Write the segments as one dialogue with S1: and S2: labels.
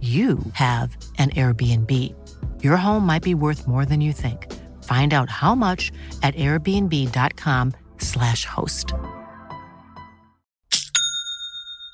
S1: you have an Airbnb. Your home might be worth more than you think. Find out how much at airbnb.com/slash host.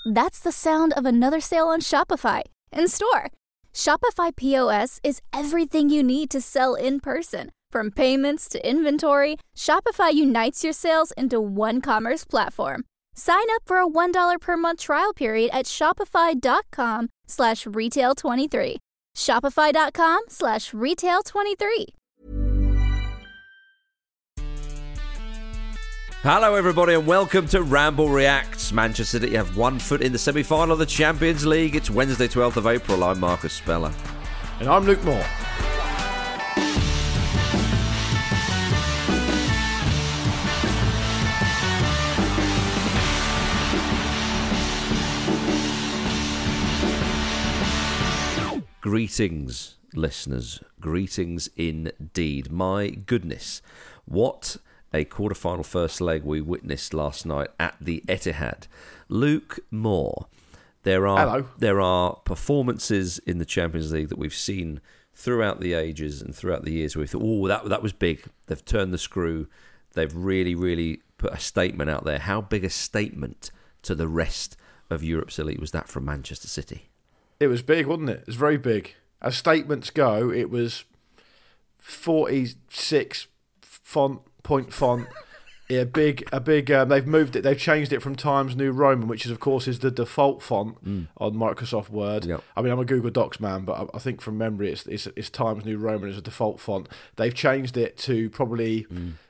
S2: That's the sound of another sale on Shopify in store. Shopify POS is everything you need to sell in person. From payments to inventory, Shopify unites your sales into one commerce platform. Sign up for a $1 per month trial period at shopify.com slash retail 23. Shopify.com slash retail 23.
S3: Hello, everybody, and welcome to Ramble Reacts. Manchester City have one foot in the semi final of the Champions League. It's Wednesday, 12th of April. I'm Marcus Speller.
S4: And I'm Luke Moore.
S3: Greetings, listeners. Greetings indeed. My goodness, what a quarter-final first leg we witnessed last night at the Etihad. Luke Moore. There are
S4: Hello.
S3: there are performances in the Champions League that we've seen throughout the ages and throughout the years where we thought, oh, that that was big. They've turned the screw. They've really, really put a statement out there. How big a statement to the rest of Europe's elite was that from Manchester City?
S4: It was big, wasn't it? It was very big. As statements go, it was 46 font, point font. Yeah, big, a big. Um, they've moved it. They've changed it from Times New Roman, which is of course is the default font on Microsoft Word.
S3: Yep.
S4: I mean, I'm a Google Docs man, but I, I think from memory, it's, it's it's Times New Roman as a default font. They've changed it to probably.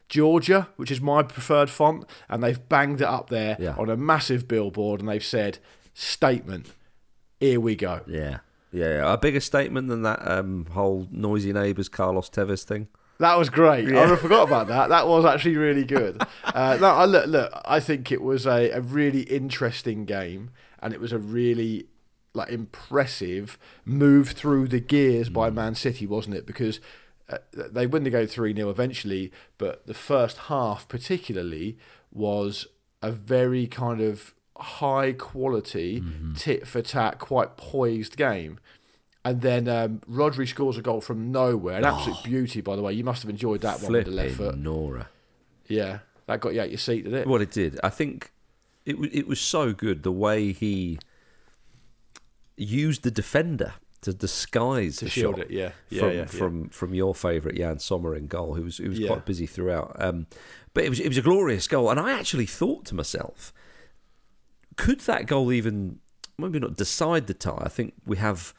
S4: Georgia, which is my preferred font, and they've banged it up there
S3: Yeah.
S4: on a massive billboard, and they've said, "Statement, here we go."
S3: Yeah. Yeah, yeah. a bigger statement than that um, whole noisy neighbours Carlos Tevez thing.
S4: That was great. I forgot about that. That was actually really good. uh, no, I, look, look, I think it was a, a really interesting game, and it was a really like impressive move through the gears by Man City, wasn't it? Because uh, they win the game three 0 eventually, but the first half particularly was a very kind of high quality tit for tat, quite poised game. And then um, Rodri scores a goal from nowhere. An absolute beauty, by the way. You must have enjoyed that one with the left foot.
S3: Nora.
S4: Yeah, that got you out your seat, did it?
S3: What it did, I think it was it was so good the way he used the defender to disguise
S4: To
S3: the
S4: shield
S3: shot
S4: it, yeah. Yeah,
S3: from
S4: yeah,
S3: from from your favourite Jan Sommer in goal, who was who was quite busy throughout. Um, but it was it was a glorious goal, and I actually thought to myself, could that goal even maybe not decide the tie? I think we have.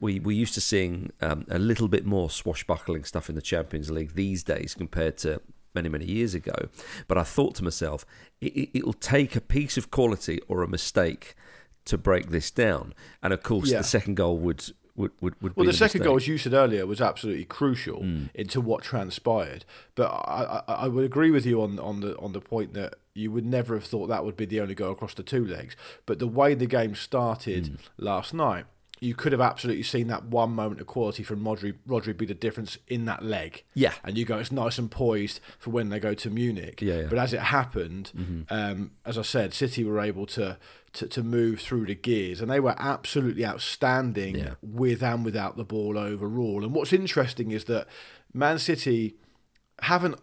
S3: We, we used to seeing um, a little bit more swashbuckling stuff in the Champions League these days compared to many many years ago. But I thought to myself, it, it, it'll take a piece of quality or a mistake to break this down. And of course,
S4: Yeah.
S3: the second goal would would would, would
S4: Well,
S3: be
S4: the second
S3: mistake.
S4: goal, as you said earlier, was absolutely crucial
S3: Hmm.
S4: into what transpired. But I, I, I would agree with you on, on the on the point that you would never have thought that would be the only goal across the two legs. But the way the game started
S3: Hmm.
S4: last night, you could have absolutely seen that one moment of quality from Rodri, Rodri be the difference in that leg.
S3: Yeah.
S4: And you go, it's nice and poised for when they go to Munich.
S3: Yeah, yeah.
S4: But as it happened, um, as I said, City were able to, to, to move through the gears and they were absolutely outstanding
S3: Yeah.
S4: with and without the ball overall. And what's interesting is that Man City haven't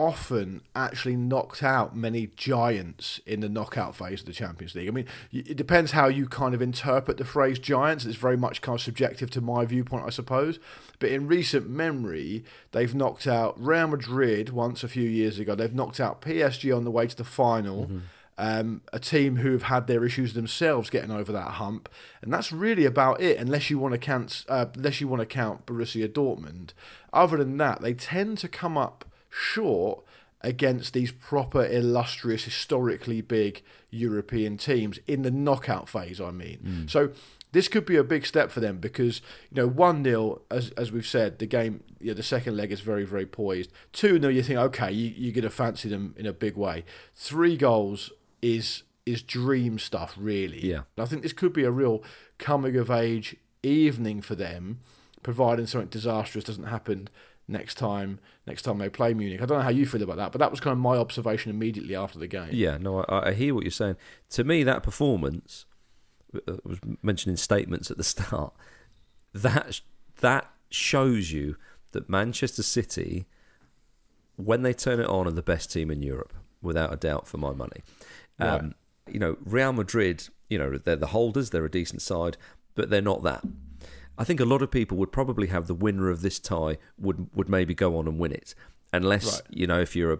S4: often actually knocked out many giants in the knockout phase of the Champions League. I mean, it depends how you kind of interpret the phrase giants. It's very much kind of subjective to my viewpoint, I suppose. But in recent memory, they've knocked out Real Madrid once a few years ago. They've knocked out PSG on the way to the final. Um, a team who have had their issues themselves getting over that hump, and that's really about it. Unless you want to count, uh, unless you want to count Borussia Dortmund. Other than that, they tend to come up short against these proper, illustrious, historically big European teams in the knockout phase. I mean, mm. so this could be a big step for them because you know one 0 as as we've said, the game, you know, the second leg is very very poised. Two 0 you think okay, you you're gonna fancy them in a big way. Three goals is is dream stuff, really.
S3: Yeah.
S4: I think this could be a real coming of age evening for them, providing something disastrous doesn't happen next time next time they play Munich. I don't know how you feel about that, but that was kind of my observation immediately after the game.
S3: Yeah, no, I, I hear what you're saying. To me, that performance uh, was mentioned in statements at the start. That that shows you that Manchester City, when they turn it on, are the best team in Europe, without a doubt, for my money. Um, You know, Real Madrid, you know, they're the holders, they're a decent side, but they're not that. I think a lot of people would probably have the winner of this tie would would maybe go on and win it, unless
S4: Right.
S3: you know if you're a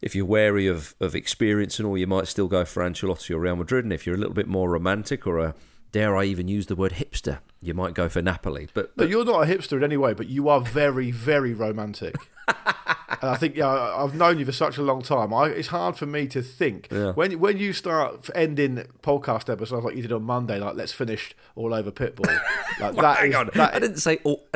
S3: if you're wary of, of experience and all, you might still go for Ancelotti or Real Madrid. And if you're a little bit more romantic or a dare I even use the word hipster, you might go for Napoli. But,
S4: But
S3: but
S4: you're not a hipster in any way, but you are very, very romantic. and I think yeah, I've known you for such a long time. I, it's hard for me to think
S3: Yeah.
S4: when when you start ending podcast episodes like you did on Monday, like let's finish all over Pitbull. Like
S3: Well,
S4: that
S3: hang
S4: is-
S3: on,
S4: that
S3: I didn't say all,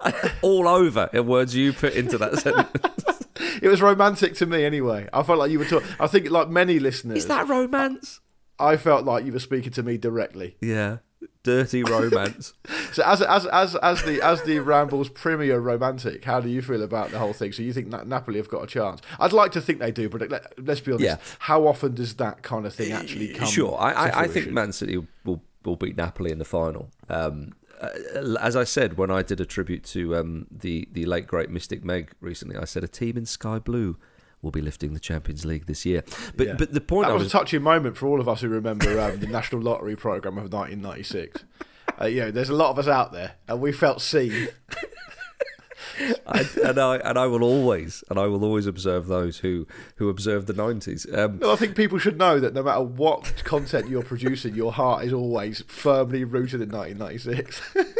S3: all over in words you put into that sentence.
S4: it was romantic to me anyway. I felt like you were talking. I think like many listeners,
S3: Is that romance?
S4: I felt like you were speaking to me directly.
S3: Yeah, dirty romance.
S4: So as as as as the as the Rambles premier romantic, how do you feel about the whole thing? So you think that Napoli have got a chance? I'd like to think they do, but let, let's be honest.
S3: Yeah.
S4: How often does that kind of thing actually come?
S3: Sure, I, I, I think? Man City will will beat Napoli in the final. Um, uh, as I said when I did a tribute to um, the the late great Mystic Meg recently, I said a team in sky blue will be lifting the Champions League this year. But
S4: Yeah.
S3: but the point
S4: that
S3: I
S4: was,
S3: was
S4: a touching moment for all of us who remember um, the National Lottery program of 1996. Uh, you know, there's a lot of us out there, and we felt seen.
S3: I, and I and I will always and I will always observe those who who observe the nineties. Um,
S4: No, I think people should know that no matter what content you're producing, your heart is always firmly rooted in 1996.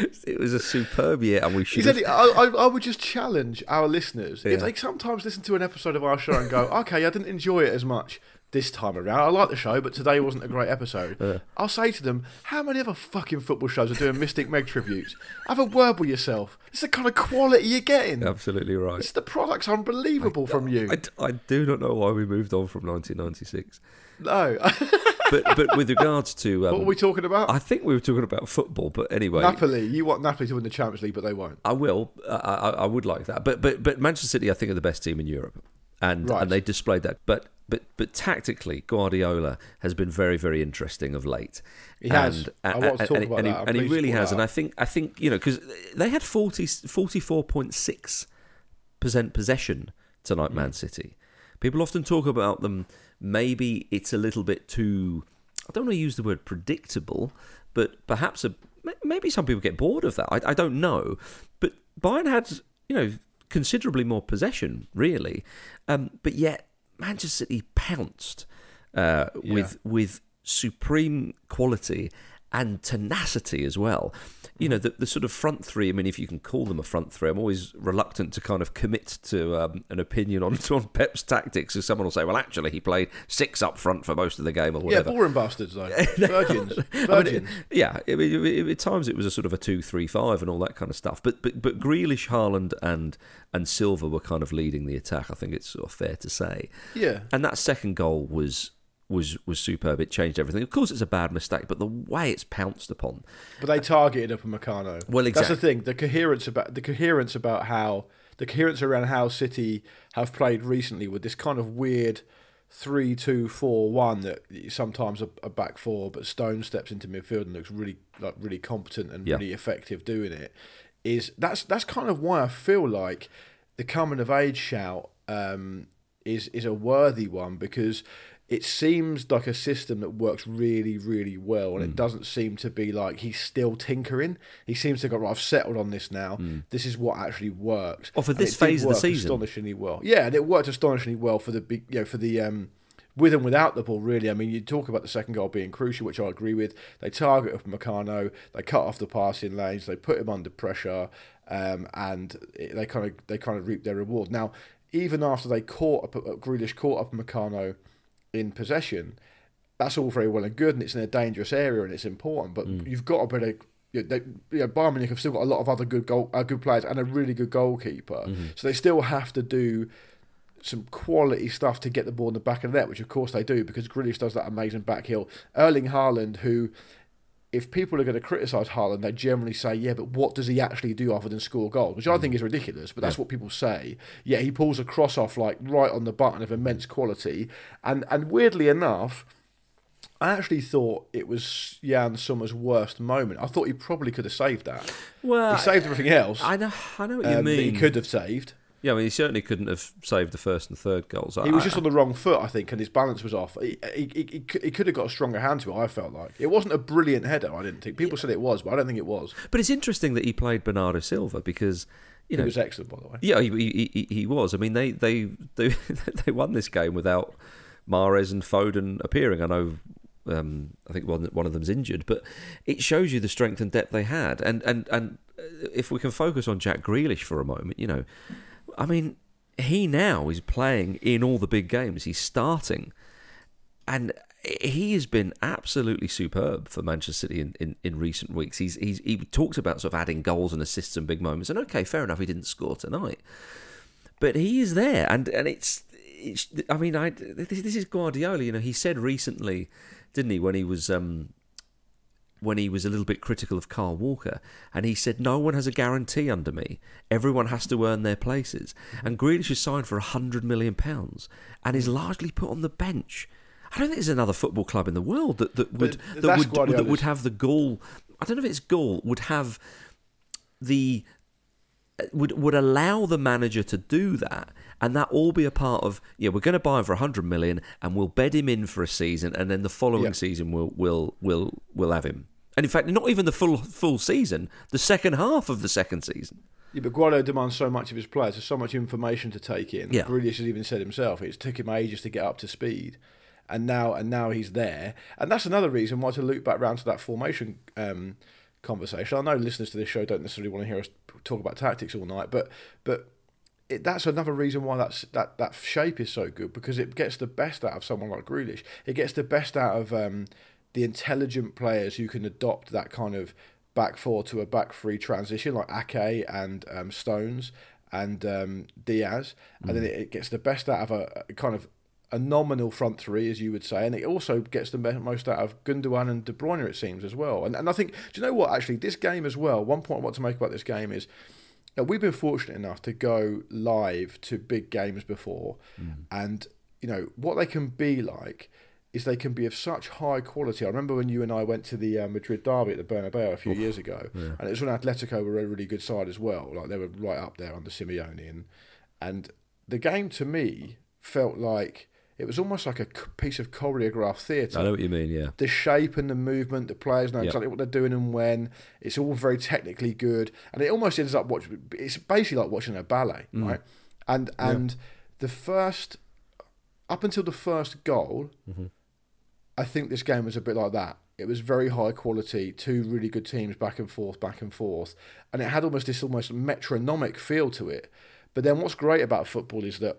S3: it was a superb year, and we should. have-
S4: I, I, I would just challenge our listeners
S3: Yeah.
S4: if they sometimes listen to an episode of our show and go, okay, I didn't enjoy it as much this time around. I like the show, but today wasn't a great episode. I'll say to them, how many other fucking football shows are doing Mystic Meg tributes? Have a word with yourself. It's the kind of quality you're getting.
S3: Absolutely right.
S4: It's the product's unbelievable from you.
S3: I, I do not know why we moved on from 1996.
S4: no.
S3: But but with regards to um,
S4: what are we talking about?
S3: I think we were talking about football, but anyway,
S4: Napoli. You want Napoli to win the Champions League, but they won't.
S3: I will. I, I, I would like that, but but but Manchester City, I think, are the best team in Europe, and
S4: Right.
S3: and they displayed that. But but but tactically, Guardiola has been very very interesting of late.
S4: He has. I want to talk
S3: and,
S4: about
S3: and,
S4: that.
S3: He, and he really has.
S4: that
S3: And I think I think you know because they had 40, 44.6 percent possession tonight,
S4: Mm.
S3: Man City. People often talk about them. Maybe it's a little bit too. I don't want to use the word predictable, but perhaps a maybe some people get bored of that. I, I don't know, but Bayern had you know considerably more possession, really, um, but yet Manchester City pounced uh, with with supreme quality and tenacity as well. You know, the, the sort of front three, I mean, if you can call them a front three, I'm always reluctant to kind of commit to um, an opinion on, on Pep's tactics. Because someone will say, well, actually, he played six up front for most of the game or whatever.
S4: Yeah, boring bastards though. Virgins.
S3: I mean,
S4: Virgins.
S3: yeah, I mean, it- at times it was a sort of a two-three-five and all that kind of stuff. But but but Grealish, Haaland, and and Silva were kind of leading the attack. I think it's sort of fair to say.
S4: Yeah.
S3: And that second goal was was was superb. It changed everything. Of course, it's a bad mistake, but the way it's pounced upon.
S4: But they targeted up a Upamecano.
S3: Well,
S4: That's the thing. The coherence about the coherence about how the coherence around how City have played recently with this kind of weird three two four one that sometimes a, a back four, but Stone steps into midfield and looks really like really competent and
S3: Yeah.
S4: really effective doing it. Is that's that's kind of why I feel like the coming of age shout um, is is a worthy one because it seems like a system that works really really well and
S3: Mm.
S4: it doesn't seem to be like he's still tinkering. He seems to go right. I've settled on this now. This is what actually works.
S3: Oh, for
S4: And
S3: this phase of the season.
S4: astonishingly well. Yeah, and it worked astonishingly well for the big, you know, for the um, with and without the ball. Really, I mean, you talk about the second goal being crucial, which I agree with. They target Upamecano, they cut off the passing lanes, they put him under pressure, um, and it, they kind of they kind of reap their reward. Now, even after they caught up, uh, Grealish caught Upamecano in possession, that's all very well and good, and it's in a dangerous area and it's important. But you've got a bit of you know, they, you know, Bayern Munich have still got a lot of other good goal, uh, good players and a really good goalkeeper, so they still have to do some quality stuff to get the ball in the back of the net, which of course they do because Grealish does that amazing back heel. Erling Haaland, who, if people are going to criticise Haaland, they generally say, yeah, but what does he actually do other than score goals? Which I think is ridiculous, but that's what people say. Yeah, he pulls a cross off like right on the button of immense quality, and and weirdly enough. I actually thought it was Jan Sommer's worst moment. I thought he probably could have saved that.
S3: Well,
S4: he saved everything else
S3: I know, I know what you
S4: um, that he could have saved.
S3: Yeah, I mean, he certainly couldn't have saved the first and third goals.
S4: He was just on the wrong foot, I think, and his balance was off. He, he, he, he could have got a stronger hand to it, I felt like. It wasn't a brilliant header, I didn't think. People said it was, but I don't think it was.
S3: But it's interesting that he played Bernardo Silva because you
S4: He was excellent, by the way.
S3: Yeah, he, he, he, he was. I mean, they they they they won this game without Mahrez and Foden appearing. I know. Um, I think one one of them's injured, but it shows you the strength and depth they had. And and and uh, if we can focus on Jack Grealish for a moment, you know, I mean, he now is playing in all the big games. He's starting, and he has been absolutely superb for Manchester City in, in, in recent weeks. He's he's he talked about sort of adding goals and assists and big moments, and okay, fair enough, he didn't score tonight, but he is there, and and it's. It's, I mean, I this, this is Guardiola. You know, he said recently, didn't he, when he was um, when he was a little bit critical of Kyle Walker, and he said, "No one has a guarantee under me. Everyone has to earn their places." And Grealish is signed for a hundred million pounds, and is largely put on the bench. I don't think there's another football club in the world that, that would
S4: But
S3: that would, that would have the goal. I don't know if it's goal Would have the would would allow the manager to do that, and that all be a part of yeah, we're going to buy him for a hundred million, and we'll bed him in for a season, and then the following
S4: Yeah.
S3: season we'll we'll we'll we'll have him. And in fact, not even the full full season, the second half of the second season.
S4: Yeah, but Guardiola demands so much of his players. There's so much information to take in.
S3: Yeah.
S4: Grealish has even said himself, it took him ages to get up to speed. And now and now he's there. And that's another reason why to loop back round to that formation um, conversation. I know listeners to this show don't necessarily want to hear us talk about tactics all night, but but it, that's another reason why that's that that shape is so good because it gets the best out of someone like Grealish. It gets the best out of um, the intelligent players who can adopt that kind of back four to a back three transition, like Ake and um, Stones and um, Dias, and then it, it gets the best out of a, a kind of a nominal front three, as you would say, and it also gets the most out of Gundogan and De Bruyne, it seems, as well. And and I think, do you know what? Actually, this game as well. One point I want to make about this game is now, we've been fortunate enough to go live to big games before, and you know what they can be like is they can be of such high quality. I remember when you and I went to the uh, Madrid derby at the Bernabeu a few years ago, and it was when Atletico were a really good side as well. Like they were right up there under Simeone, and and the game to me felt like it was almost like a c- piece of choreographed theatre
S3: I know what you mean. Yeah,
S4: the shape and the movement, the players know
S3: Yep.
S4: exactly what they're doing and when. It's all very technically good, and it almost ends up watching. It's basically like watching a ballet,
S3: Mm.
S4: right? And and the first, up until the first goal,
S3: Mm-hmm.
S4: I think this game was a bit like that. It was very high quality, two really good teams back and forth, back and forth, and it had almost this almost metronomic feel to it. But then what's great about football is that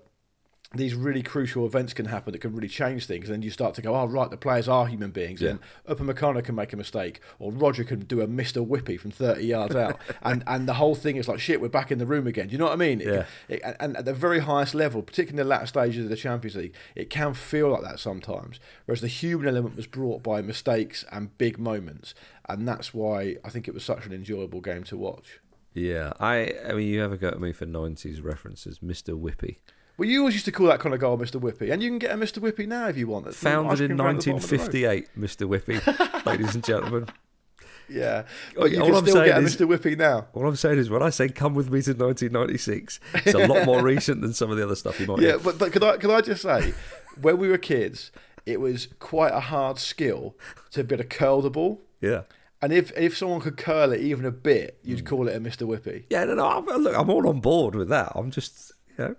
S4: these really crucial events can happen that can really change things. And then you start to go, oh, right, the players are human beings.
S3: Yeah.
S4: And Upamecano can make a mistake, or Rodri can do a Mr. Whippy from 30 yards out. and and the whole thing is like, shit, we're back in the room again. Do you know what I mean? It-
S3: Yeah.
S4: it- and at the very highest level, particularly in the latter stages of the Champions League, it can feel like that sometimes. Whereas the human element was brought by mistakes and big moments. And that's why I think it was such an enjoyable game to watch.
S3: Yeah, I. I mean, you have a go at me for '90s references, Mister Whippy.
S4: Well, you always used to call that kind of goal Mr. Whippy, and you can get a Mr. Whippy now if you want. It's
S3: Founded in
S4: cream round the bottom of the road.
S3: 1958, Mister Whippy, ladies and gentlemen.
S4: Yeah,
S3: Oh,
S4: but you
S3: all
S4: can
S3: I'm
S4: still get a
S3: is-
S4: Mr. Whippy now.
S3: All I'm saying is, when I say "come with me to 1996," it's a lot more recent than some of the other stuff you might.
S4: Yeah, but but could I could I just say, when we were kids, it was quite a hard skill to be able to curl the ball,
S3: yeah,
S4: and if if someone could curl it even a bit, you'd
S3: Hmm.
S4: call it a Mr. Whippy.
S3: yeah. No, no. I'm, look, I'm all on board with that. I'm just, you know,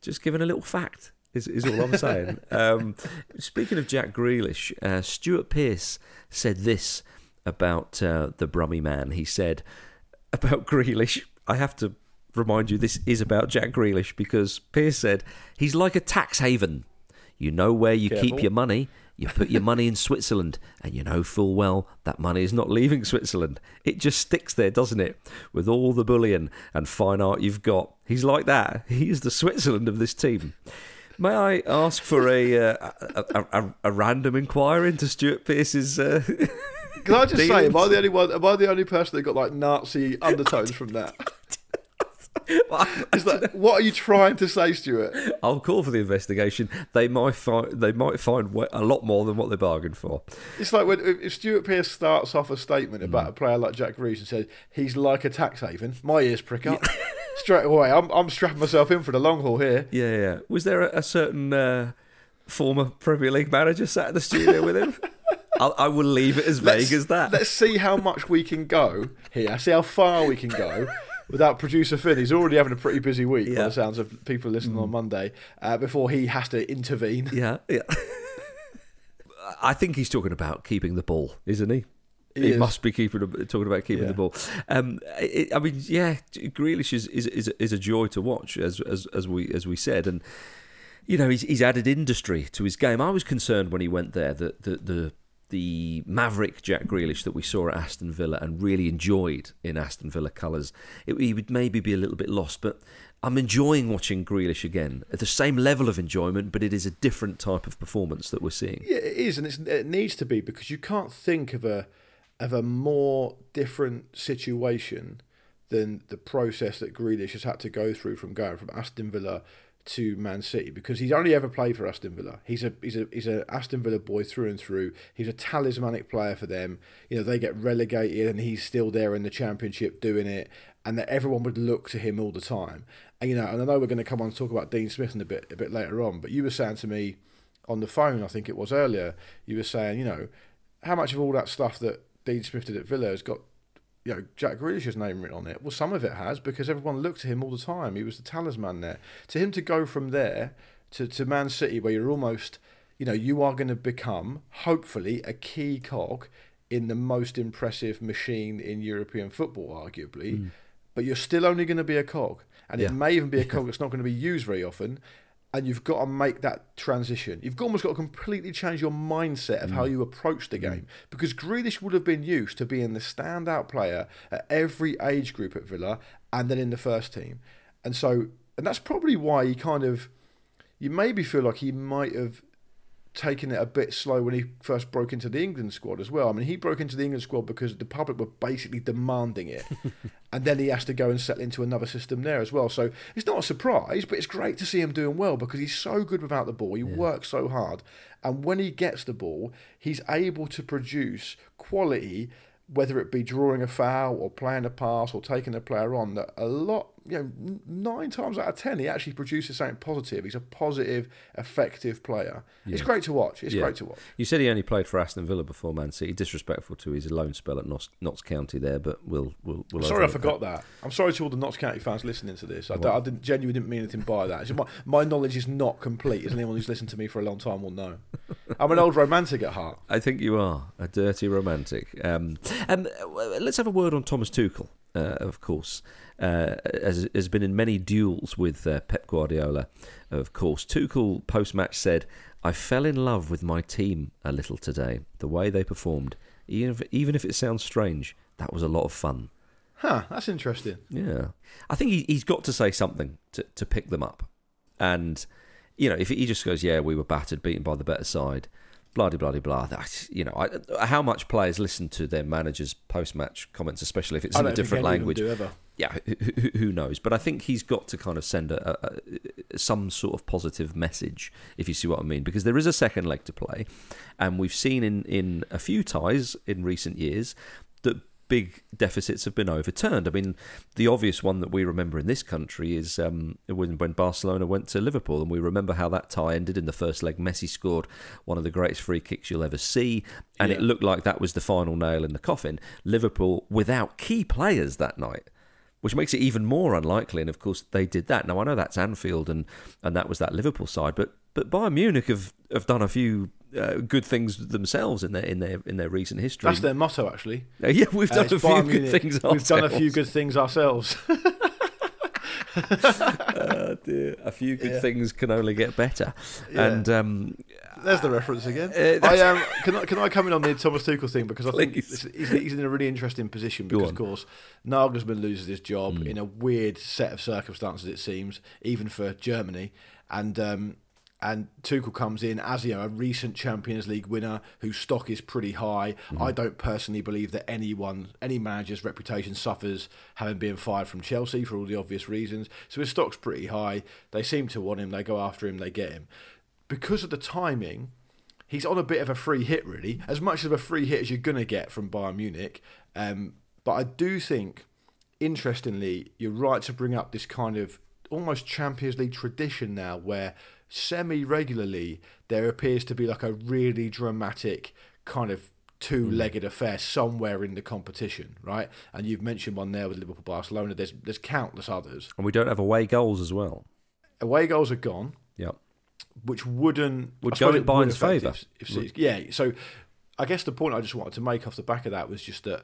S3: just giving a little fact. Is, is all I'm saying. um, speaking of Jack Grealish, uh, Stuart Pearce said this about uh, the Brummy man. He said about Grealish. I have to remind you, this is about Jack Grealish because Pearce said he's like a tax haven. You know where you keep your money. You put your money in Switzerland, and you know full well that money is not leaving Switzerland. It just sticks there, doesn't it? With all the bullion and fine art you've got. He's like that. He's the Switzerland of this team. May I ask for a uh, a, a, a, a random inquiry into Stuart Pearce's? Uh,
S4: Can I just say, am I the only one? Am I the only person that got like Nazi undertones from that? Is that what are you trying to say, Stuart?
S3: I'll call for the investigation. They might find they might find a lot more than what they bargained for.
S4: It's like when if Stuart Pearce starts off a statement
S3: Hmm.
S4: about a player like Jack Greaves and says he's like a tax haven, my ears prick up straight away. I'm I'm strapping myself in for the long haul here.
S3: Yeah, yeah. Was there a, a certain uh, former Premier League manager sat in the studio with him? I'll, I will leave it as vague
S4: Let's-
S3: as that.
S4: Let's see how much we can go here. See how far we can go without producer Finn. He's already having a pretty busy week by
S3: Yeah. Hmm.
S4: the sounds of people listening on Monday. Uh, before he has to intervene.
S3: Yeah, yeah. I think he's talking about keeping the ball, isn't he?
S4: He
S3: He must be keeping talking about keeping
S4: Yeah.
S3: the ball. Um, it, I mean, yeah, Grealish is, is is is a joy to watch, as as as we as we said, and you know he's he's added industry to his game. I was concerned when he went there that the the the maverick Jack Grealish that we saw at Aston Villa and really enjoyed in Aston Villa colours, it, he would maybe be a little bit lost. But I'm enjoying watching Grealish again at the same level of enjoyment, but it is a different type of performance that we're seeing.
S4: Yeah, it is, and it needs to be because you can't think of a of a more different situation than the process that Grealish has had to go through from going from Aston Villa to Man City because he's only ever played for Aston Villa. He's a he's a he's a Aston Villa boy through and through. He's a talismanic player for them. You know they get relegated and he's still there in the Championship doing it, and that everyone would look to him all the time. And you know, and I know we're going to come on and talk about Dean Smith in a bit a bit later on, but you were saying to me on the phone, I think it was earlier, you were saying, you know, how much of all that stuff that Dean Smith did at Villa has got, you know, Jack Grealish's name written on it? Well, some of it has because everyone looked to him all the time. He was the talisman there. To him to go from there to, to Man City, where you're almost, you know, you are going to become, hopefully, a key cog in the most impressive machine in European football, arguably, hmm. but you're still only going to be a cog. And
S3: Yeah.
S4: it may even be a cog that's not going to be used very often and you've got to make that transition. You've almost got to completely change your mindset of how mm. you approach the mm. game because Grealish would have been used to being the standout player at every age group at Villa and then in the first team. And so, and that's probably why he kind of, you maybe feel like he might have taken it a bit slow when he first broke into the England squad as well. I mean, he broke into the England squad because the public were basically demanding it. and then he has to go and settle into another system there as well. So it's not a surprise, but it's great to see him doing well because he's so good without the ball. He works so hard. And when he gets the ball, he's able to produce quality, whether it be drawing a foul or playing a pass or taking a player on, that a lot, you know, nine times out of ten, he actually produces something positive. He's a positive, effective player. It's great to watch. It's
S3: Yeah.
S4: great to watch.
S3: You said he only played for Aston Villa before Man City. Disrespectful to his loan spell at Notts, Notts County there, but we'll we'll. we'll
S4: Sorry, I forgot that. I'm sorry to all the Notts County fans listening to this. I didn't genuinely didn't mean anything by that. My, my knowledge is not complete, as anyone who's listened to me for a long time will know. I'm an old romantic at heart.
S3: I think you are a dirty romantic. Um, um, let's have a word on Thomas Tuchel. Uh, of course, uh, has, has been in many duels with uh, Pep Guardiola. Of course, Tuchel post match said, "I fell in love with my team a little today. The way they performed, even if, even if it sounds strange, that was a lot of fun."
S4: Huh, that's interesting.
S3: Yeah, I think he, he's got to say something to to pick them up, and you know, if he just goes, "Yeah, we were battered, beaten by the better side," blah blah blah blah. That you know, I, how much players listen to their managers' post-match comments, especially if it's in a different
S4: any of them
S3: language. Yeah, who, who, knows? But I think he's got to kind of send a, a, a, some sort of positive message, if you see what I mean, because there is a second leg to play, and we've seen in in a few ties in recent years that big deficits have been overturned. I mean, the obvious one that we remember in this country is um, when, when Barcelona went to Liverpool, and we remember how that tie ended in the first leg. Messi scored one of the greatest free kicks you'll ever see, and
S4: Yeah.
S3: it looked like that was the final nail in the coffin. Liverpool without key players that night. Which makes it even more unlikely, and of course they did that. Now I know that's Anfield, and, and that was that Liverpool side, but but Bayern Munich have, have done a few uh, good things themselves in their in their in their recent history.
S4: That's their motto, actually.
S3: Uh, yeah, we've
S4: Uh,
S3: done a few
S4: Bayern
S3: good
S4: Munich.
S3: things
S4: We've done a few
S3: ourselves.
S4: good things ourselves.
S3: Oh, dear. A few good
S4: Yeah.
S3: things can only get better.
S4: Yeah.
S3: And um,
S4: There's the reference again.
S3: Uh,
S4: I um, can I can I come in on the Thomas Tuchel thing because I think he's, he's in a really interesting position because of course Nagelsmann loses his job
S3: Mm.
S4: in a weird set of circumstances it seems even for Germany and um, and Tuchel comes in as you know a recent Champions League winner whose stock is pretty high.
S3: Mm-hmm.
S4: I don't personally believe that anyone any manager's reputation suffers having been fired from Chelsea for all the obvious reasons. So his stock's pretty high. They seem to want him. They go after him. They get him because of the timing he's on a bit of a free hit, really, as much of a free hit as you're going to get from Bayern Munich. Um, but I do think, interestingly, you're right to bring up this kind of almost Champions League tradition now where semi regularly there appears to be like a really dramatic kind of two legged affair somewhere in the competition, right? And you've mentioned one there with Liverpool Barcelona. There's there's countless others.
S3: and we don't have away goals as well.
S4: Away goals are gone
S3: Yep.
S4: which wouldn't
S3: Would go in Bayern's favour.
S4: If, if yeah, so I guess the point I just wanted to make off the back of that was just that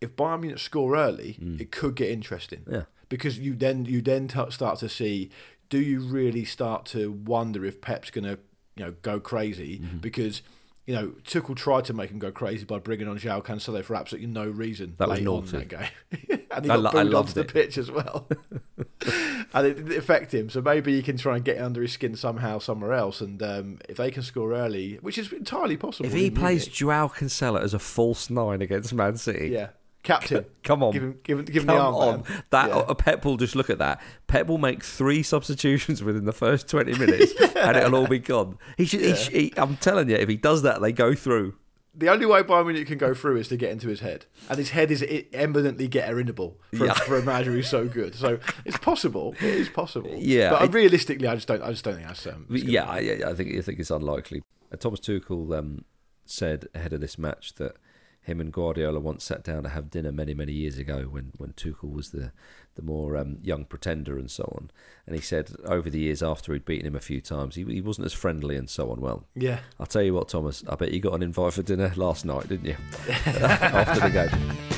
S4: if Bayern Munich score early, it could get interesting.
S3: Mm. Yeah.
S4: because you then you then t- start to see do you really start to wonder if Pep's going to you know go crazy
S3: Mm-hmm.
S4: because. You know, Tuchel tried to make him go crazy by bringing on João Cancelo for absolutely no reason
S3: That was
S4: late on
S3: naughty.
S4: that game, and he
S3: I
S4: got
S3: lo-
S4: booed
S3: loved
S4: onto the pitch as well and it didn't affect him. So maybe he can try and get under his skin somehow somewhere else. And um, if they can score early, which is entirely possible,
S3: If he plays
S4: Munich.
S3: Joao Cancelo as a false nine against Man City,
S4: yeah, captain,
S3: come on.
S4: give him, give him, give him
S3: Come
S4: the arm.
S3: on,
S4: man.
S3: that
S4: Yeah.
S3: Pep will just look at that. Pep will make three substitutions within the first twenty minutes, and it'll all be gone. He should. He sh he, I'm telling you, if he does that, they go through.
S4: The only way Bayern Munich can go through is to get into his head, and his head is eminently getter-inable for,
S3: Yeah.
S4: for a manager who's so good. So it's possible. It is possible.
S3: Yeah,
S4: but
S3: it-
S4: realistically, I just don't. I just don't think that's. Um,
S3: Yeah, I, yeah, I think I think it's unlikely. Uh, Thomas Tuchel um, said ahead of this match that him and Guardiola once sat down to have dinner many many years ago when when Tuchel was the the more um, young pretender and so on. And he said over the years after he'd beaten him a few times, he he wasn't as friendly and so on. Well,
S4: yeah.
S3: I'll tell you what, Thomas. I bet you got an invite for dinner last night, didn't you? after the game.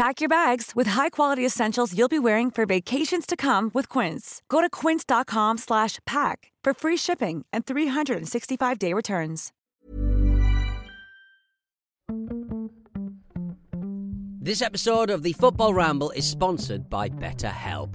S5: Pack your bags with high-quality essentials you'll be wearing for vacations to come with Quince. Go to quince.com slash pack for free shipping and 365-day returns.
S6: This episode of the Football Ramble is sponsored by BetterHelp.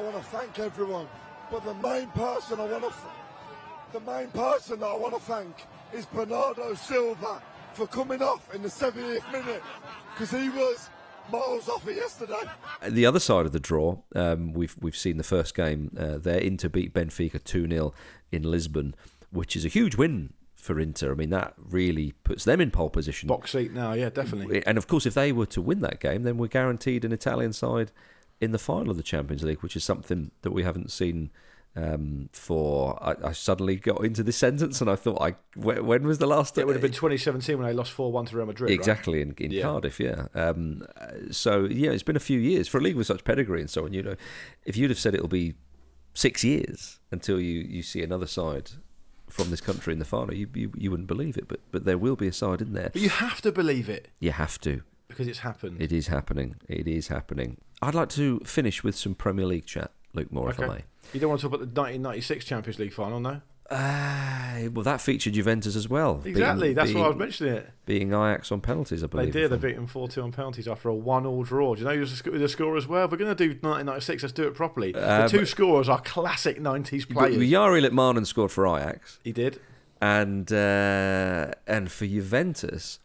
S7: I want to thank everyone, but the main person I want to, the main person that I want to thank is Bernardo Silva for coming off in the 70th minute because he was miles off it yesterday.
S3: The other side of the draw, um, we've we've seen the first game. Uh, they're Inter beat Benfica two 0 in Lisbon, which is a huge win for Inter. I mean, that really puts them in pole position.
S4: Box seat now, yeah, definitely.
S3: And of course, if they were to win that game, then we're guaranteed an Italian side in the final of the Champions League, which is something that we haven't seen um, for. I, I, suddenly got into this sentence and I thought, I when, when was the last?
S4: It would have been 2017 when they lost 4 1 to Real Madrid.
S3: Exactly,
S4: right?
S3: in, in yeah. Cardiff, yeah. Um, so, yeah, it's been a few years for a league with such pedigree and so on. You know, if you'd have said it'll be six years until you, you see another side from this country in the final, you, you, you wouldn't believe it. But but there will be a side in there.
S4: But you have to believe it.
S3: You have to
S4: because it's happened.
S3: It is happening. It is happening. I'd like to finish with some Premier League chat, Luke Moore,
S4: okay.
S3: if I may.
S4: You don't want to talk about the 1996 Champions League final, no?
S3: Uh, well, that featured Juventus as well.
S4: Exactly, being, that's being, why I was mentioning it.
S3: Being Ajax on penalties, I believe.
S4: They did. They beat them 4 2 on penalties after a 1 all draw. Do you know who's the score as well? We're going to do 1996, let's do it properly. Uh, the two scorers are classic 90s players.
S3: Jari Litmanen scored for Ajax.
S4: He did.
S3: And, uh, and for Juventus,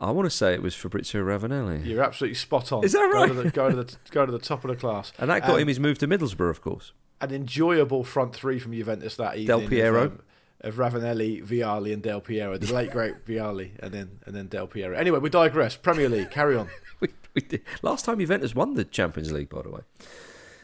S3: I want to say it was Fabrizio Ravanelli.
S4: You're absolutely spot on.
S3: Is that right?
S4: Go to the, go to the, go to the top of the class.
S3: And that got um, him his move to Middlesbrough, of course.
S4: An enjoyable front three from Juventus that evening.
S3: Del Piero.
S4: Of, um, of Ravanelli, Vialli, and Del Piero. The late great Vialli, and then and then Del Piero. Anyway, we digress. Premier League, carry on.
S3: we, we did. Last time Juventus won the Champions League, by the way.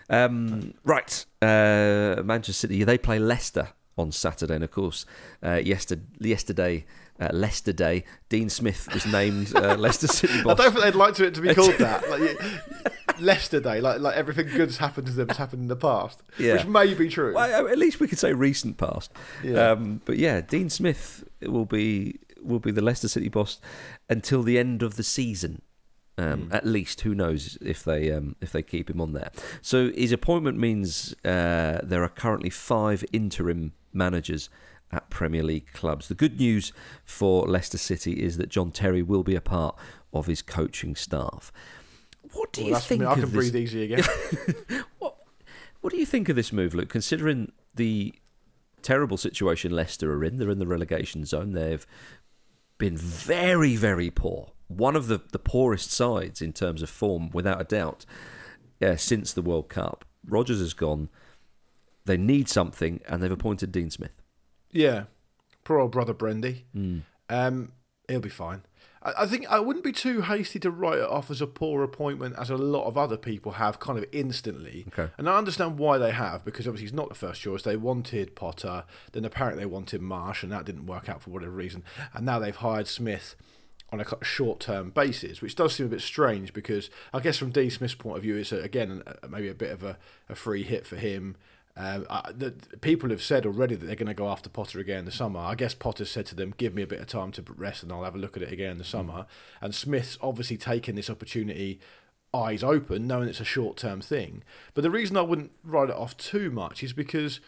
S3: Um, right, uh, Manchester City. They play Leicester on Saturday, and of course, uh, yesterday, yesterday uh, Leicester Day. Dean Smith was named uh, Leicester City boss.
S4: I don't think they'd like to it to be called that. Like, Leicester Day, like like everything good's happened to them has happened in the past, yeah. which may be true.
S3: Well, at least we could say recent past.
S4: Yeah.
S3: Um, but yeah, Dean Smith will be will be the Leicester City boss until the end of the season. Um, mm. At least, who knows if they um, if they keep him on there? So his appointment means uh, there are currently five interim managers at Premier League clubs. The good news for Leicester City is that John Terry will be a part of his coaching staff. What do
S4: well,
S3: you think?
S4: I can
S3: this...
S4: breathe easy again.
S3: what What do you think of this move, Luke? Considering the terrible situation Leicester are in, they're in the relegation zone. They've been very, very poor. One of the, the poorest sides in terms of form, without a doubt, uh, since the World Cup. Rodgers has gone. They need something, and they've appointed Dean Smith.
S4: Yeah, poor old brother Brendy.
S3: Mm.
S4: Um, he'll be fine. I, I think I wouldn't be too hasty to write it off as a poor appointment, as a lot of other people have kind of instantly.
S3: Okay.
S4: And I understand why they have, because obviously he's not the first choice. They wanted Potter, then apparently they wanted Marsh, and that didn't work out for whatever reason. And now they've hired Smith on a short term basis, which does seem a bit strange because I guess from Dean Smith's point of view, it's a, again maybe a bit of a, a free hit for him. Um, I, the, people have said already that they're going to go after Potter again in the summer. I guess Potter said to them, "Give me a bit of time to rest, and I'll have a look at it again in the summer." Mm. And Smith's obviously taken this opportunity, eyes open, knowing it's a short-term thing. But the reason I wouldn't write it off too much is because,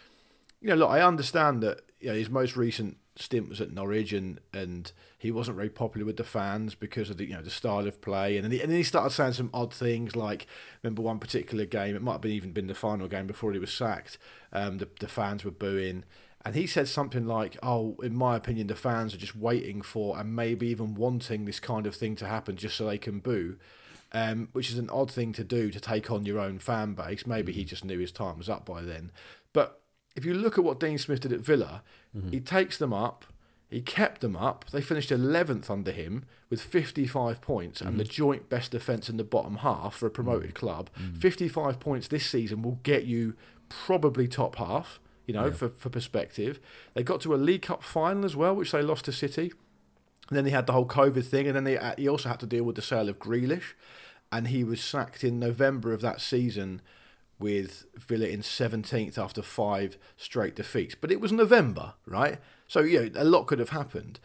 S4: you know, look, I understand that you know, his most recent stint was at Norwich, and, and he wasn't very popular with the fans because of the you know the style of play, and then he, and then he started saying some odd things like remember one particular game, it might have been even been the final game before he was sacked. Um, the the fans were booing. And he said something like, "Oh, in my opinion, the fans are just waiting for and maybe even wanting this kind of thing to happen just so they can boo." um, which is an odd thing to do to take on your own fan base. Maybe he just knew his time was up by then. But if you look at what Dean Smith did at Villa, mm-hmm. he takes them up. He kept them up. They finished 11th under him with 55 points and the mm-hmm. joint best defence in the bottom half for a promoted mm-hmm. club. 55 points this season will get you probably top half, you know, for, for perspective. They got to a League Cup final as well, which they lost to City. And then he had the whole COVID thing, and then they, uh, he also had to deal with the sale of Grealish, and he was sacked in November of that season with Villa in 17th after five straight defeats. But it was November, right? So know a lot could have happened.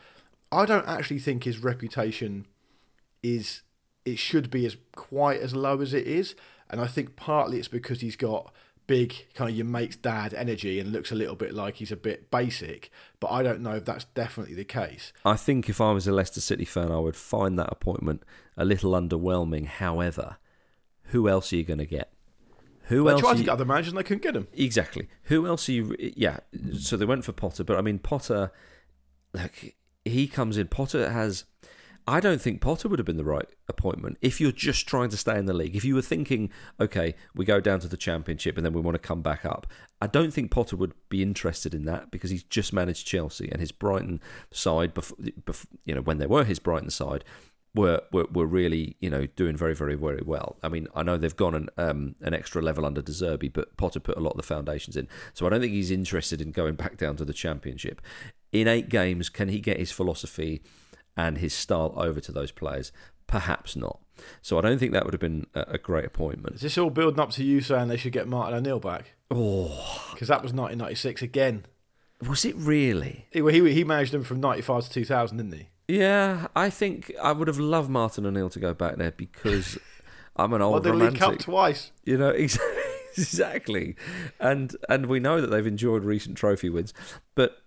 S4: I don't actually think his reputation is it should be as quite as low as it is, and I think partly it's because he's got big kind of your mate's dad energy and looks a little bit like he's a bit basic. But I don't know if that's definitely the case.
S3: I think if I was a Leicester City fan, I would find that appointment a little underwhelming. However, who else are you going to get? Who
S4: They
S3: else?
S4: tried
S3: are
S4: to get other managers and they couldn't get him.
S3: Exactly. Who else are you? Yeah. So they went for Potter, but I mean Potter, like he comes in. Potter has. I don't think Potter would have been the right appointment if you're just trying to stay in the league. If you were thinking, okay, we go down to the championship and then we want to come back up, I don't think Potter would be interested in that because he's just managed Chelsea and his Brighton side, before, you know, when they were his Brighton side, were, were were really you know doing very very very well. I mean, I know they've gone an um, an extra level under De Zerbi, but Potter put a lot of the foundations in. So I don't think he's interested in going back down to the Championship. In eight games, can he get his philosophy and his style over to those players? Perhaps not. So I don't think that would have been a, great appointment.
S4: Is this all building up to you saying they should get Martin O'Neill back?
S3: Oh,
S4: Because that was 1996 again.
S3: was it really?
S4: He, he, he managed them from 95 to 2000, didn't he?
S3: Yeah, I think I would have loved Martin O'Neill to go back there because I'm an old
S4: League
S3: romantic.
S4: Cup twice.
S3: You know ex- exactly, and and we know that they've enjoyed recent trophy wins, but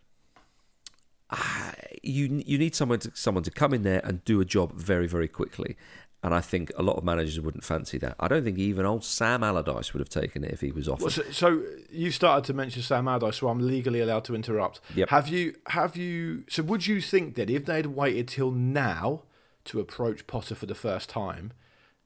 S3: you you need someone to someone to come in there and do a job very very quickly. And I think a lot of managers wouldn't fancy that. I don't think even old Sam Allardyce would have taken it if he was offered.
S4: Well, so, so you started to mention Sam Allardyce, so I'm legally allowed to interrupt.
S3: Yep.
S4: Have you? Have you? So would you think that if they'd waited till now to approach Potter for the first time,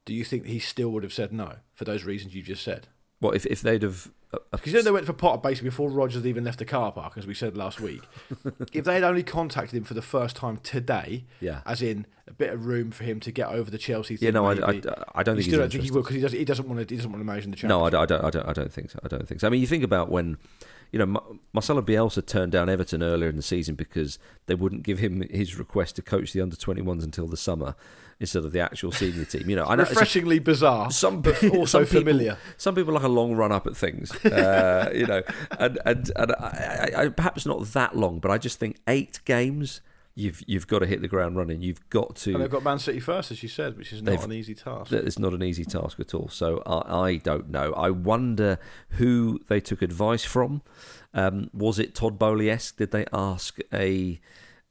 S4: do you think he still would have said no for those reasons you just said?
S3: Well, if, if they'd have? Uh,
S4: Because you know they went for Potter basically before Rodgers even left the car park, as we said last week. if they had only contacted him for the first time today,
S3: Yeah.
S4: as in a bit of room for him to get over the Chelsea thing.
S3: Yeah, no, I-
S4: maybe,
S3: I- I don't
S4: you
S3: think
S4: still
S3: he's
S4: don't think he will because he doesn't. He doesn't want to. He doesn't want to manage in the
S3: No, I don't, I don't. I don't. I don't think so. I don't think so. I mean, you think about when, you know, Ma- Marcelo Bielsa turned down Everton earlier in the season because they wouldn't give him his request to coach the under 21s until the summer instead of the actual senior team. You know, I know it's a-
S4: Refreshingly bizarre,
S3: some
S4: but also
S3: some people-
S4: familiar.
S3: some people like a long run up at things, uh, you know, and and, and I, I, I, perhaps not that long, but I just think eight games. You've you've got to hit the ground running. You've got to.
S4: And they've got Man City first, as you said, which is not an easy task.
S3: it's not an easy task at all. So I, I don't know. I wonder who they took advice from. Um, was it Todd Boehly esque? Did they ask a,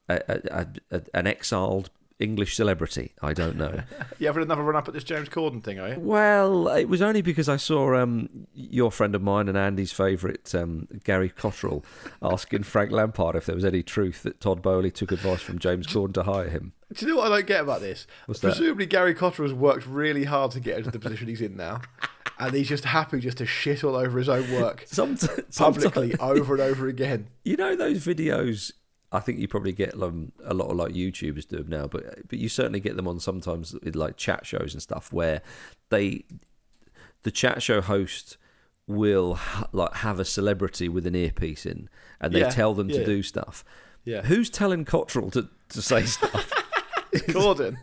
S3: a, a, a an exiled English celebrity? I don't know.
S4: You having another run up at this James Corden thing, are you?
S3: well, it was only because I saw um, your friend of mine and Andy's favourite um, Gary Cotterill asking Frank Lampard if there was any truth that Todd Boehly took advice from James Corden to hire him.
S4: Do you know what I don't get about this?
S3: What's that?
S4: Presumably, Gary Cotterill has worked really hard to get into the position he's in now, and he's just happy just to shit all over his own work publicly over and over again.
S3: You know those videos. I think you probably get them a lot of like YouTubers do them now, but but you certainly get them on sometimes with like chat shows and stuff where they the chat show host will ha- like have a celebrity with an earpiece in and they
S4: Yeah,
S3: tell them to
S4: yeah.
S3: do stuff.
S4: Yeah.
S3: Who's telling Cotterill to, to say stuff?
S4: Corden.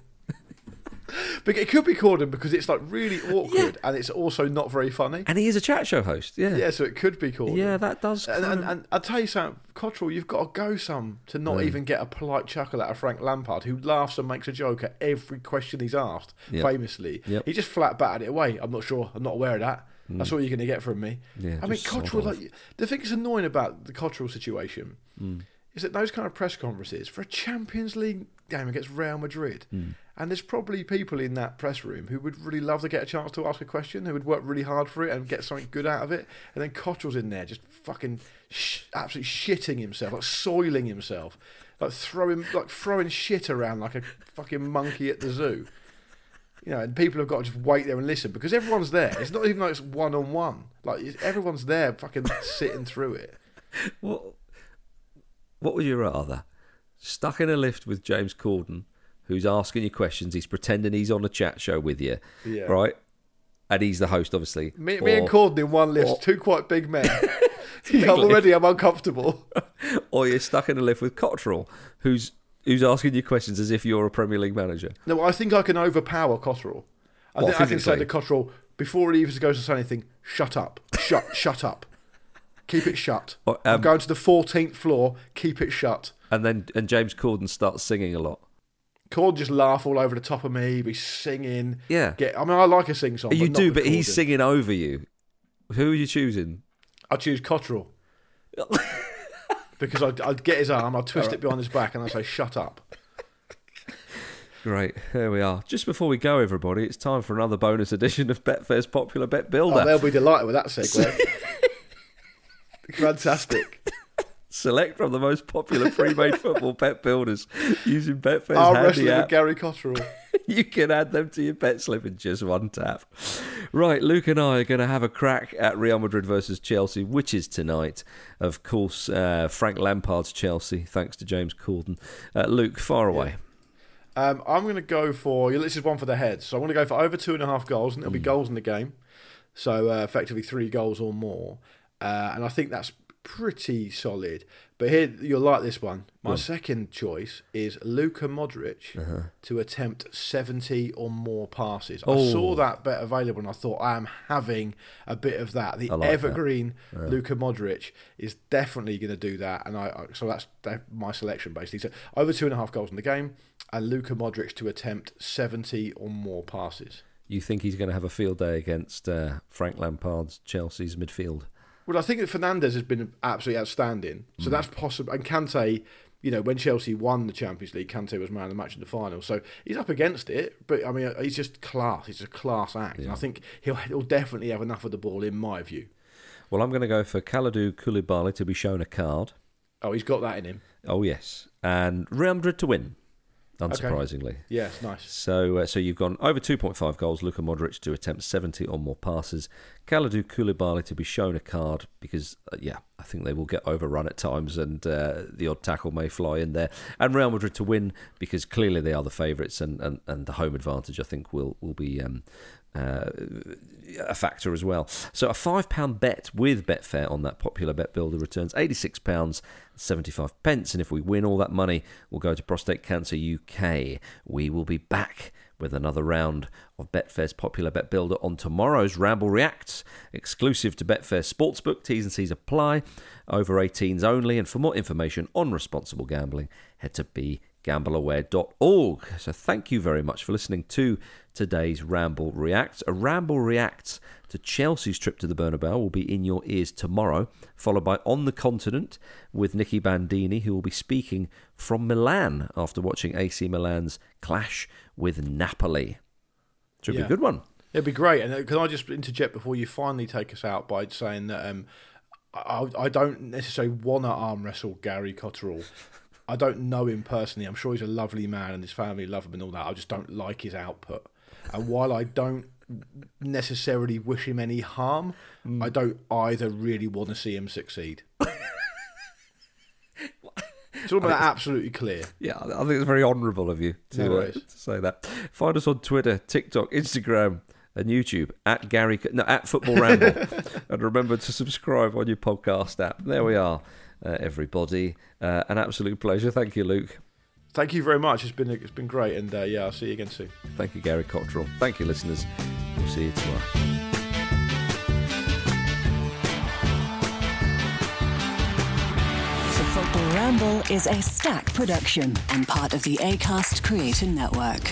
S4: But it could be Corden because it's like really awkward and it's also not very funny.
S3: and he is a chat show host. Yeah.
S4: Yeah, so it could be Corden.
S3: Yeah, that does.
S4: And, and, and I'll tell you something, Cotterill, you've got to go some to not mm. even get a polite chuckle out of Frank Lampard, who laughs and makes a joke at every question he's asked,
S3: Yep.
S4: famously.
S3: Yep.
S4: He just flat batted it away. I'm not sure. I'm not aware of that. Mm. That's all you're going to get from me.
S3: Yeah,
S4: I mean,
S3: Cotterill,
S4: like, the thing that's annoying about the Cotterill situation mm. is that those kind of press conferences for a Champions League game against Real Madrid,
S3: Hmm.
S4: and there's probably people in that press room who would really love to get a chance to ask a question, who would work really hard for it and get something good out of it, and then Cotterill's in there just fucking sh- absolutely shitting himself, like soiling himself, like throwing like throwing shit around like a fucking monkey at the zoo. You know, and people have got to just wait there and listen because everyone's there. It's not even like it's one on one. Like everyone's there, fucking sitting through it.
S3: What What would you rather? Stuck in a lift with James Corden, who's asking you questions. He's pretending he's on a chat show with you,
S4: Yeah.
S3: right? And he's the host, obviously.
S4: Me, me and Corden in one lift,
S3: or-
S4: two quite big men.
S3: Big
S4: I'm already, I'm uncomfortable.
S3: or you're stuck in a lift with Cotterill, who's who's asking you questions as if you're a Premier League manager.
S4: No, I think I can overpower Cotterill. I
S3: What,
S4: think I can say to Cotterill before he even goes to say anything, shut up, shut, shut up, keep it shut.
S3: Or,
S4: I'm
S3: um,
S4: going to the 14th floor, keep it shut.
S3: And then and James Corden starts singing a lot.
S4: Corden just laugh all over the top of me, be singing.
S3: Yeah.
S4: Get, I mean, I like a sing song.
S3: you
S4: but
S3: do, but he's singing over you. Who are you choosing?
S4: I choose Cotterill. because I'd, I'd get his arm, I'd twist it behind his back, and I'd say, shut up.
S3: Great, here we are. Just before we go, everybody, it's time for another bonus edition of Betfair's Popular Bet Builder.
S4: Oh, they'll be delighted with that segue. Fantastic.
S3: Select from the most popular pre-made football bet builders using Betfair's
S4: I'll
S3: handy
S4: wrestle with
S3: app.
S4: Gary Cotterill.
S3: you can add them to your bet slip in just one tap. Right, Luke and I are going to have a crack at Real Madrid versus Chelsea, which is tonight. Of course, uh, Frank Lampard's Chelsea, thanks to James Corden. Uh, Luke, far away.
S4: Um, I'm going to go for this is one for the heads. So I'm going to go for over two and a half goals, and there'll be goals in the game. So uh, effectively three goals or more, uh, and I think that's pretty solid. But here you'll like this one. My second choice is Luka Modric to attempt 70 or more passes. I
S3: Oh.
S4: saw that bet available, and I thought I am having a bit of that. The
S3: I like that.
S4: evergreen Luka Modric is definitely going to do that, and I, I so that's my selection basically. So over two and a half goals in the game, and Luka Modric to attempt 70 or more passes.
S3: You think he's going to have a field day against uh, Frank Lampard's Chelsea's midfield?
S4: Well, I think that Fernandez has been absolutely outstanding.
S3: Mm.
S4: So that's possible. And Kante, you know, when Chelsea won the Champions League, Kante was man of the match in the final. So he's up against it. But I mean, he's just class. He's a class act. And I think he'll, he'll definitely have enough of the ball, in my view.
S3: Well, I'm going to go for Kalidou Koulibaly to be shown a card.
S4: Oh, he's got that in him.
S3: Oh yes, and Real Madrid to win, unsurprisingly.
S4: Yes, nice.
S3: So, uh, so you've gone over 2.5 goals. Luka Modric to attempt 70 or more passes. Kalidou Koulibaly to be shown a card because, uh, yeah, I think they will get overrun at times and uh, the odd tackle may fly in there. And Real Madrid to win because clearly they are the favourites and, and, and the home advantage I think will will be um, uh, a factor as well. So a five pound bet with Betfair on that popular bet builder returns eighty six pounds seventy five pence, and if we win all that money, we'll go to Prostate Cancer UK. We will be back with another round of Betfair's popular bet builder on tomorrow's Ramble Reacts, exclusive to Betfair Sportsbook. T's and C's apply. Over 18s only, and for more information on responsible gambling, head to begambleaware.org. So thank you very much for listening to today's Ramble Reacts. A Ramble Reacts to Chelsea's trip to the Bernabeu will be in your ears tomorrow, followed by On the Continent with Nicky Bandini, who will be speaking from Milan after watching AC Milan's clash with Napoli. Should be a good one.
S4: It'd be great. And uh, can I just interject before you finally take us out by saying that um, I, I don't necessarily want to arm wrestle Gary Cotterill. I don't know him personally. I'm sure he's a lovely man and his family love him and all that. I just don't like his output. And while I don't necessarily wish him any harm, I don't either really want to see him succeed. It's all about absolutely clear.
S3: Yeah, I think it's very honourable of you to,
S4: No
S3: uh, to say that. Find us on Twitter, TikTok, Instagram, and YouTube at Gary no, at Football Ramble, and remember to subscribe on your podcast app. There we are, uh, everybody. Uh, an absolute pleasure. Thank you, Luke.
S4: Thank you very much. It's been it's been great, and uh, yeah, I'll see you again soon.
S3: Thank you, Gary Cotterill. Thank you, listeners. We'll see you tomorrow.
S8: The Football Ramble is a Stak production and part of the ACAST Creator Network.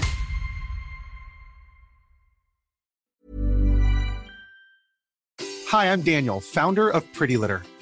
S9: Hi, I'm Daniel, founder of Pretty Litter.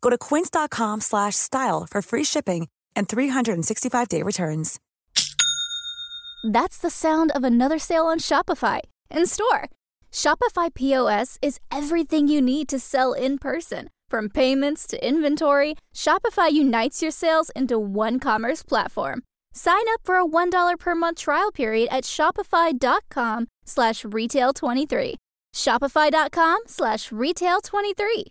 S5: Go to quince.com slash style for free shipping and 365-day returns.
S2: That's the sound of another sale on Shopify in store. Shopify POS is everything you need to sell in person. From payments to inventory, Shopify unites your sales into one commerce platform. Sign up for a $1 per month trial period at shopify.com slash retail23. Shopify.com slash retail23.